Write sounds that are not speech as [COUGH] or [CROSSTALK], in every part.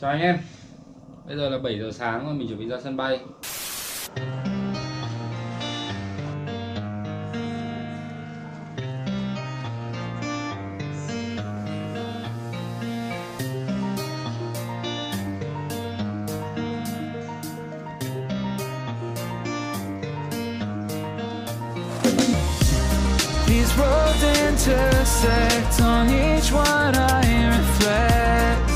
Chào anh em Bây giờ là 7 giờ sáng rồi, mình chuẩn bị ra sân bay These roads intersect on each one I reflect.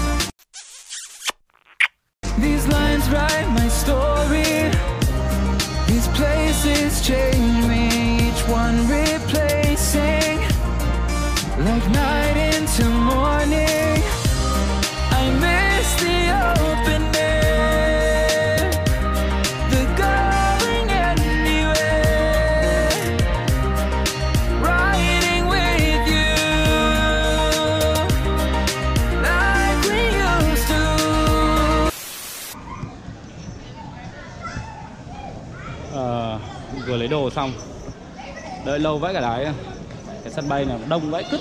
Xong. Đợi lâu vãi cả đái Cái sân bay này đông vãi cứt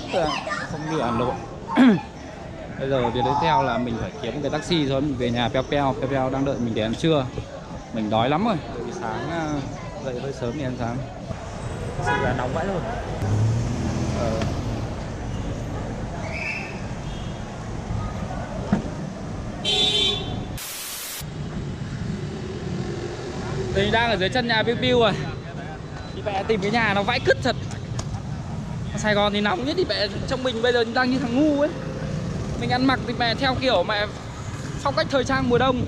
Không như Hà Nội. [CLEARS THROAT] Bây giờ việc tiếp theo là mình phải kiếm cái taxi rồi mình về nhà peo peo Peo peo đang đợi mình để ăn trưa. Mình đói lắm rồi. Vì sáng à, dậy hơi sớm thì ăn sáng. Sự là nóng vãi luôn. Ờ. Mình đang ở dưới chân nhà Piu Piu rồi. Đi mẹ tìm cái nhà nó vãi cứt thật. Sài Gòn thì nóng nhất thì mẹ trong mình bây giờ đang như thằng ngu ấy. Mình ăn mặc thì mẹ theo kiểu mẹ phong cách thời trang mùa đông.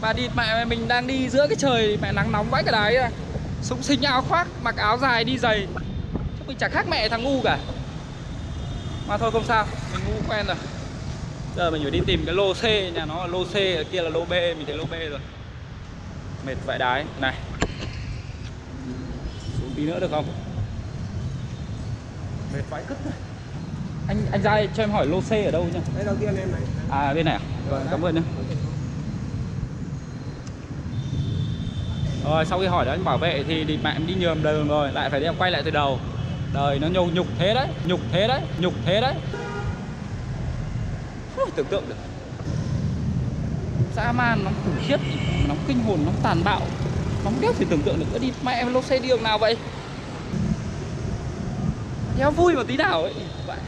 Và đi mẹ mình đang đi giữa cái trời mẹ nắng nóng vãi cả đáy à Súng xính áo khoác, mặc áo dài đi giày. Chúng mình chẳng khác mẹ thằng ngu cả. Mà thôi không sao, mình ngu quen rồi. Giờ mình phải đi tìm cái lô C, nhà nó là lô C, ở kia là lô B, mình thấy lô B rồi. Mệt vãi đái, này tí nữa được không? Mệt vãi cứt rồi Anh anh ra cho em hỏi lô C ở đâu nhá. Đây đầu tiên em này. À bên này à? Vâng, cảm ơn nhá. Rồi sau khi hỏi đó anh bảo vệ thì đi mẹ em đi nhầm đường rồi Lại phải đi quay lại từ đầu. Đời nó nhục nhục thế đấy Nhục thế đấy Nhục thế đấy. Thể tưởng tượng được. Dã man nó khủng khiếp. Nó kinh hồn, nó tàn bạo không đéo thể tưởng tượng được nữa đi. Mẹ em lốp xe đi đường nào vậy? Đéo vui một tí nào ấy. Vậy.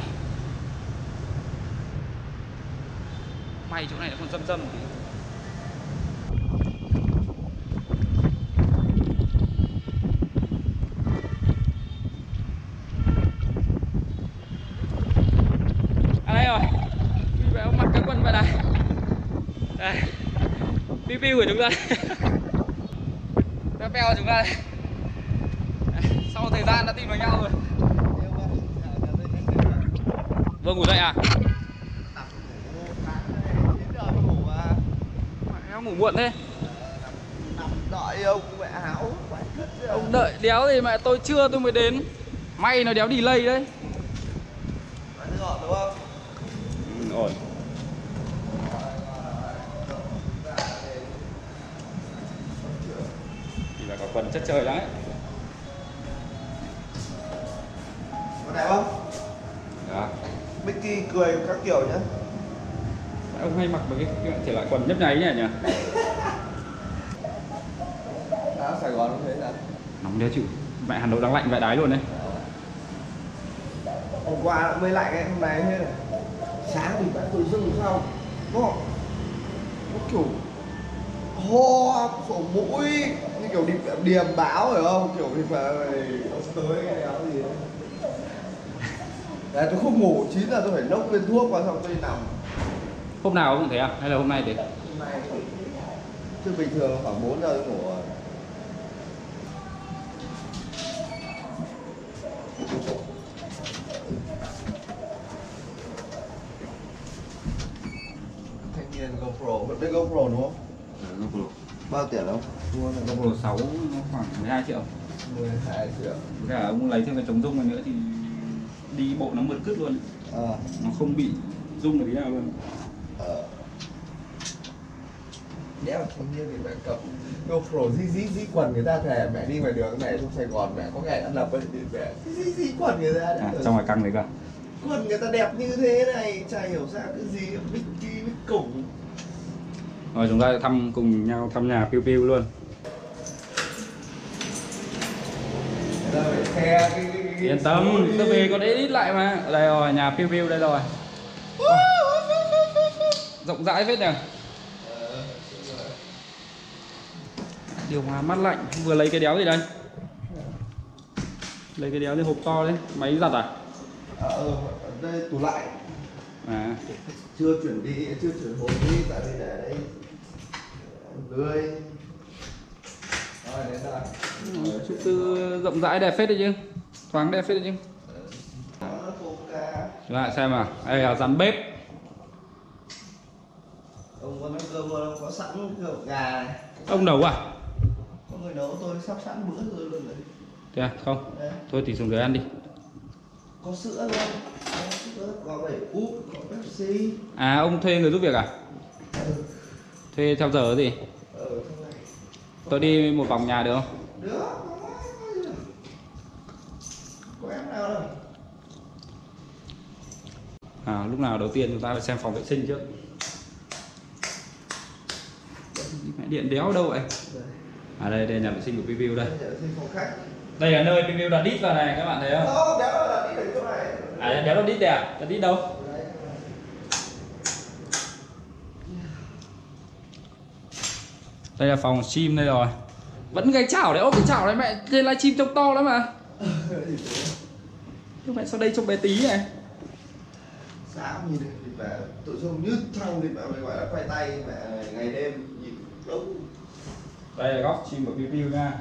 May chỗ này nó còn dâm dâm một tí. À đây chúng ta. [LAUGHS] Peo peo chúng ta đây Sau thời gian đã tìm được nhau rồi. Vừa ngủ dậy à? Em ngủ muộn thế. Đợi ông mẹ háo Ông đợi đéo thì mẹ tôi trưa tôi mới đến. May nó đéo delay đấy. Đúng không? Ổn Quần chất trời đấy Có đẹp không? Đó Mickey cười các kiểu nhá. Ông hay mặc mấy cái thể loại quần nhấp nháy nhỉ nhỉ? Áo Sài Gòn cũng thế là Nóng đéo chịu Mẹ Hà Nội đang lạnh vãi đái luôn đấy. Hôm qua mới lạnh ấy, hôm nay thế này. Sáng thì bạn tôi dưng sao? Nó Nó kiểu Ho sổ mũi Như kiểu đi điềm báo phải không? Kiểu thì phải tới cái áo gì đấy Đấy tôi không ngủ 9 giờ tôi phải nốc viên thuốc vào xong tôi đi nằm Hôm nào cũng thế à? Hay là hôm nay thế? Hôm nay Chứ bình thường khoảng 4 giờ tôi ngủ rồi Thanh niên GoPro, biết GoPro đúng không? Bao tiền không? Mua là GoPro 6 nó khoảng 12 triệu. 12 triệu. Với cả ông lấy thêm cái chống rung này nữa thì đi bộ nó mượt cứt luôn. À, Nó không bị rung được tí nào luôn. Ờ. Đéo thanh niên thì mẹ cầm GoPro dí dí dí quần người ta thề mẹ đi ngoài đường này trong Sài Gòn mẹ có ngày ăn lập ấy thì mẹ dí dí quần người ta à, đấy. Trong ngoài căng đấy cơ. Quần người ta đẹp như thế này chả hiểu sao cái gì Mickey với củng rồi chúng ta sẽ thăm cùng nhau thăm nhà piu piu luôn. Yên tâm tôi về còn edit lại mà. Đây rồi nhà piu piu đây rồi. Rộng rãi phết nhỉ? Điều hòa mát lạnh. Vừa lấy cái đéo gì đây? Lấy cái đéo cái hộp to đấy. Máy giặt à? Ờ, ở đây tủ lạnh à. Chưa chuyển đi chưa chuyển hộp đi tại vì để đây lười. Rồi đến đây. Ừ, cư rộng rãi đẹp phết đấy chứ. Thoáng đẹp phết đấy chứ. Lại xem nào. Đây là dàn bếp. Ông có nấu cơm không có sẵn cơm gà này. Ông nấu à? Có người nấu tôi sắp sẵn bữa rồi luôn đấy thế à? Không. Đấy, thôi thì xuống dưới ăn đi. Có sữa luôn có sữa có bảy úp có pepsi. À ông thuê người giúp việc à. Thuê theo giờ gì ở tôi đi một vòng nhà được không? Được có em nào đâu à lúc nào đầu tiên chúng ta phải xem phòng vệ sinh trước. Mẹ điện đéo đâu vậy? À đây đây nhà vệ sinh của Piviu đây. Đây là nơi Piviu đặt đít vào này các bạn thấy không? Đéo là đi đến chỗ này. À đéo đặt đít đây à? Đặt đít đâu Đấy. Đây là phòng sim đây rồi. Vẫn cái chảo đấy ôm cái chảo đấy mẹ. Trên livestream trông to lắm mà. Nhưng mẹ sao đây trông bé tí này sáng nhìn thì mẹ tự dưng như thằng thì mẹ phải gọi là quay tay mẹ ngày đêm nhìn đúng đây là góc chim của Piviu nha.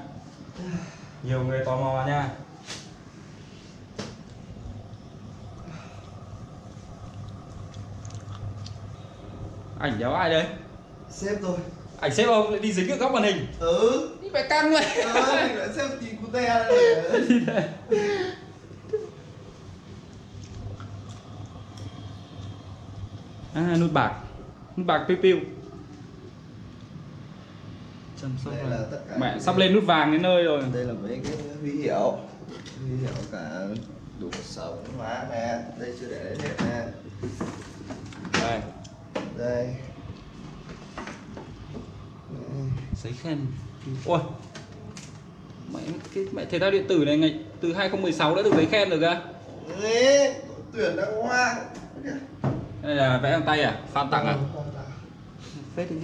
Nhiều người tò mò nha. Ảnh đéo ai đây? Xếp tôi ảnh xếp ông lại đi dính ở góc màn hình. Ừ. Đi mẹ căng vậy ờ thì lại xếp tí cute đây à nút bạc. Nút bạc piu piu. Chăm sóc Đây là tất cả mẹ sắp lên nút vàng đến nơi rồi. Đây là mấy cái huy hiệu. Huy hiệu cả đủ sống hóa nè. Đây chưa để hết nè. Đây. Đây giấy khen. Ôi mẹ cái mẹ thể thao điện tử này ngày từ 2016 đã được giấy khen rồi cơ. Ê, tuyển đang hoang đây là vẽ bằng tay à? Fan tặng à? Phết chứ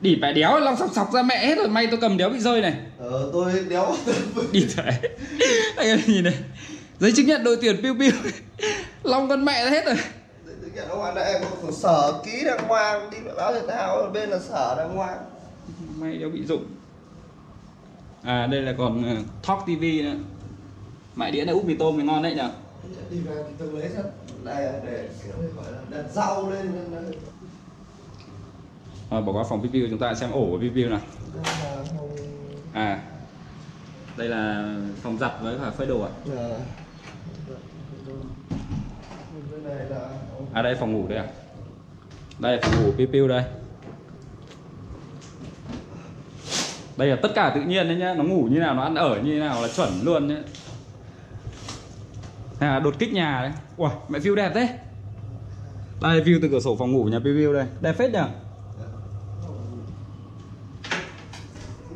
đỉ mẹ đéo long sọc sọc ra mẹ hết rồi. May tôi cầm đéo bị rơi này. Ờ tôi đéo [LAUGHS] đi thể anh em nhìn này. Giấy chứng nhận đội tuyển piu piu. Long con mẹ ra hết rồi ông bạn đây sở ký đàng hoàng đi báo thể thao ở bên là sở đàng hoàng. May đéo bị rụng à đây là còn uh, talk tv nữa. Mẹ đĩa này úp mì tôm thì ngon đấy nhở? Đi về thì tôi lấy rất đây là để kiểu gọi là đặt rau lên à, bỏ qua phòng piu chúng ta xem ổ của đây là không à đây là phòng giặt với cả phơi đồ à này là à đây, phòng ngủ đây à. Đây, phòng ngủ piu piu đây. Đây là tất cả tự nhiên đấy nhá. Nó ngủ như nào, nó ăn ở như nào là chuẩn luôn nhá. À đột kích nhà đấy. Ui, mẹ view đẹp thế. Đây, view từ cửa sổ phòng ngủ nhà piu piu đây. Đẹp phết nhỉ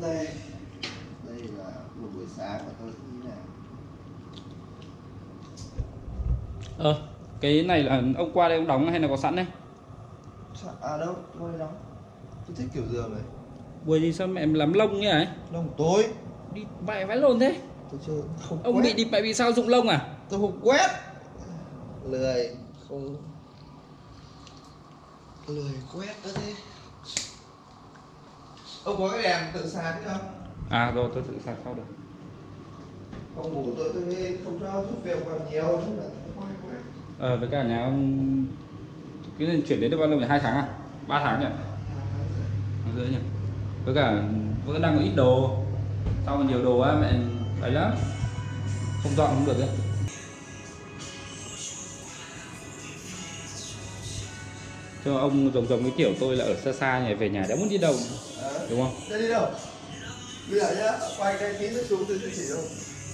đây đây là một buổi sáng của tôi như ờ cái này là ông qua đây ông đóng hay là có sẵn đấy à đâu tôi đó tôi thích kiểu giường này Ui gì sao mẹ làm lông như này lông tối đi mẹ vãi lồn thế. Tôi chưa không ông quét. bị đi mẹ bị sao rụng lông à? Tôi không quét. Lười không. Lười quét đó thế. Ông có cái đèn tự sạc chứ không? À rồi tôi tự sạc sau được. Phòng ngủ tôi tôi không cho giúp việc vào nhiều nên là quay quét ờ với cả nhà ông cái chuyển đến được bao lâu nhỉ? Hai tháng à? Ba tháng nhỉ? Tháng rưỡi nhỉ? Với cả vẫn đang có ít đồ. Sau mà nhiều đồ á mẹ ấy lắm. Không dọn không được đấy. Cho ông giống giống cái kiểu tôi là ở xa xa này về nhà đã muốn đi đâu à, đúng không? Đã đi đâu? Bây giờ nhá, quay đây tí nữa xuống tôi sẽ chỉ đâu.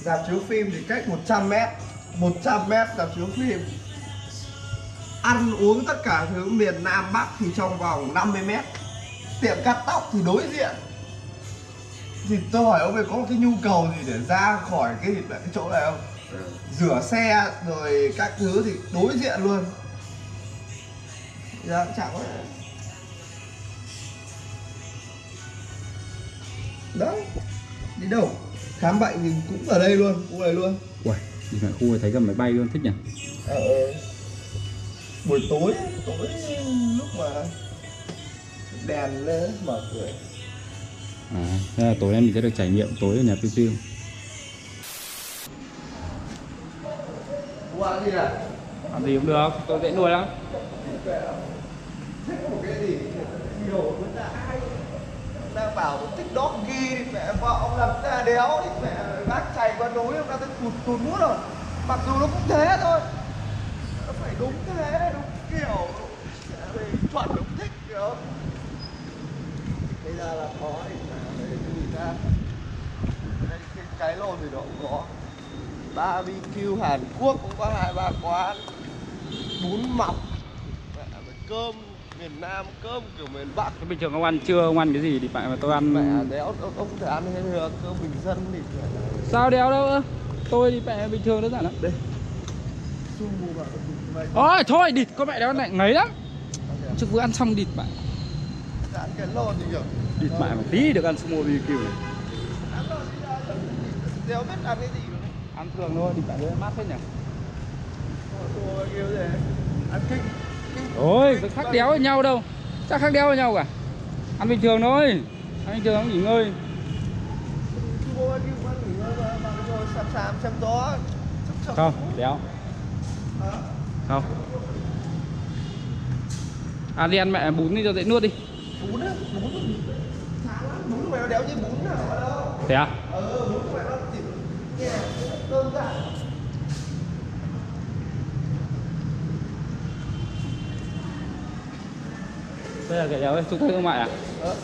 Dạp chiếu phim thì cách 100 mét 100 mét dạp chiếu phim ăn uống tất cả thứ miền Nam Bắc thì trong vòng 50 mét. Tiệm cắt tóc thì đối diện. Thì tôi hỏi ông ấy có cái nhu cầu gì để ra khỏi cái cái chỗ này không? Rửa xe rồi các thứ thì đối diện luôn. Cũng chẳng có đấy đi đâu? Khám bệnh thì cũng ở đây luôn cũng ở đây luôn. Uầy, đi phải khu này thấy cầm máy bay luôn thích nhỉ? Ờ, buổi tối tối lúc mà đèn lên mở cửa. À, thế là tối nay mình sẽ được trải nghiệm tối ở nhà Piu Piu qua gì à? Làm gì cũng được, tôi dễ nuôi lắm. Thích một cái gì? Nhiều vẫn là hay. Đang bảo thích doggy thì mẹ vợ ông làm ra đéo thì mẹ bác chạy qua núi ông ta thấy tụt tụt mút rồi. Mặc dù nó cũng thế thôi đúng thế đúng kiểu về chuẩn đúng thích kiểu. Bây giờ là có thì cái gì ra đây cái cái lồn thì nó cũng có. Barbecue Hàn Quốc cũng có hai ba quán. Bún mọc cơm miền Nam cơm kiểu miền Bắc. Thế bình thường ông ăn trưa ông ăn cái gì thì bạn mà tôi ăn mẹ đéo ông, ông có thể ăn hết được cơm bình dân thì Sao đéo đâu? Tôi thì mẹ bình thường đơn giản lắm. Đây. Su mù vào Ôi thôi địt có mẹ đéo lại ngấy lắm. Trước vừa ăn xong địt bạn. Địt mẹ một tí được ăn sumo BBQ này. Đéo biết ăn cái gì Ăn thường thôi, địt bạn mát thế nhỉ? Ăn kinh Ôi, khác đéo với nhau đâu. Chắc khác đéo với nhau cả. Ăn bình thường thôi. Ăn bình thường không nghỉ ngơi. Không, đéo. Hả? Không. Ăn đi ăn mẹ bún đi cho dễ nuốt đi. Bún á bún bún mày nó đéo như bún nào Thế à? ờ bún mày nó chỉ nhẹ đơn giản Đây là cái đéo trung tâm thương mại à? ờ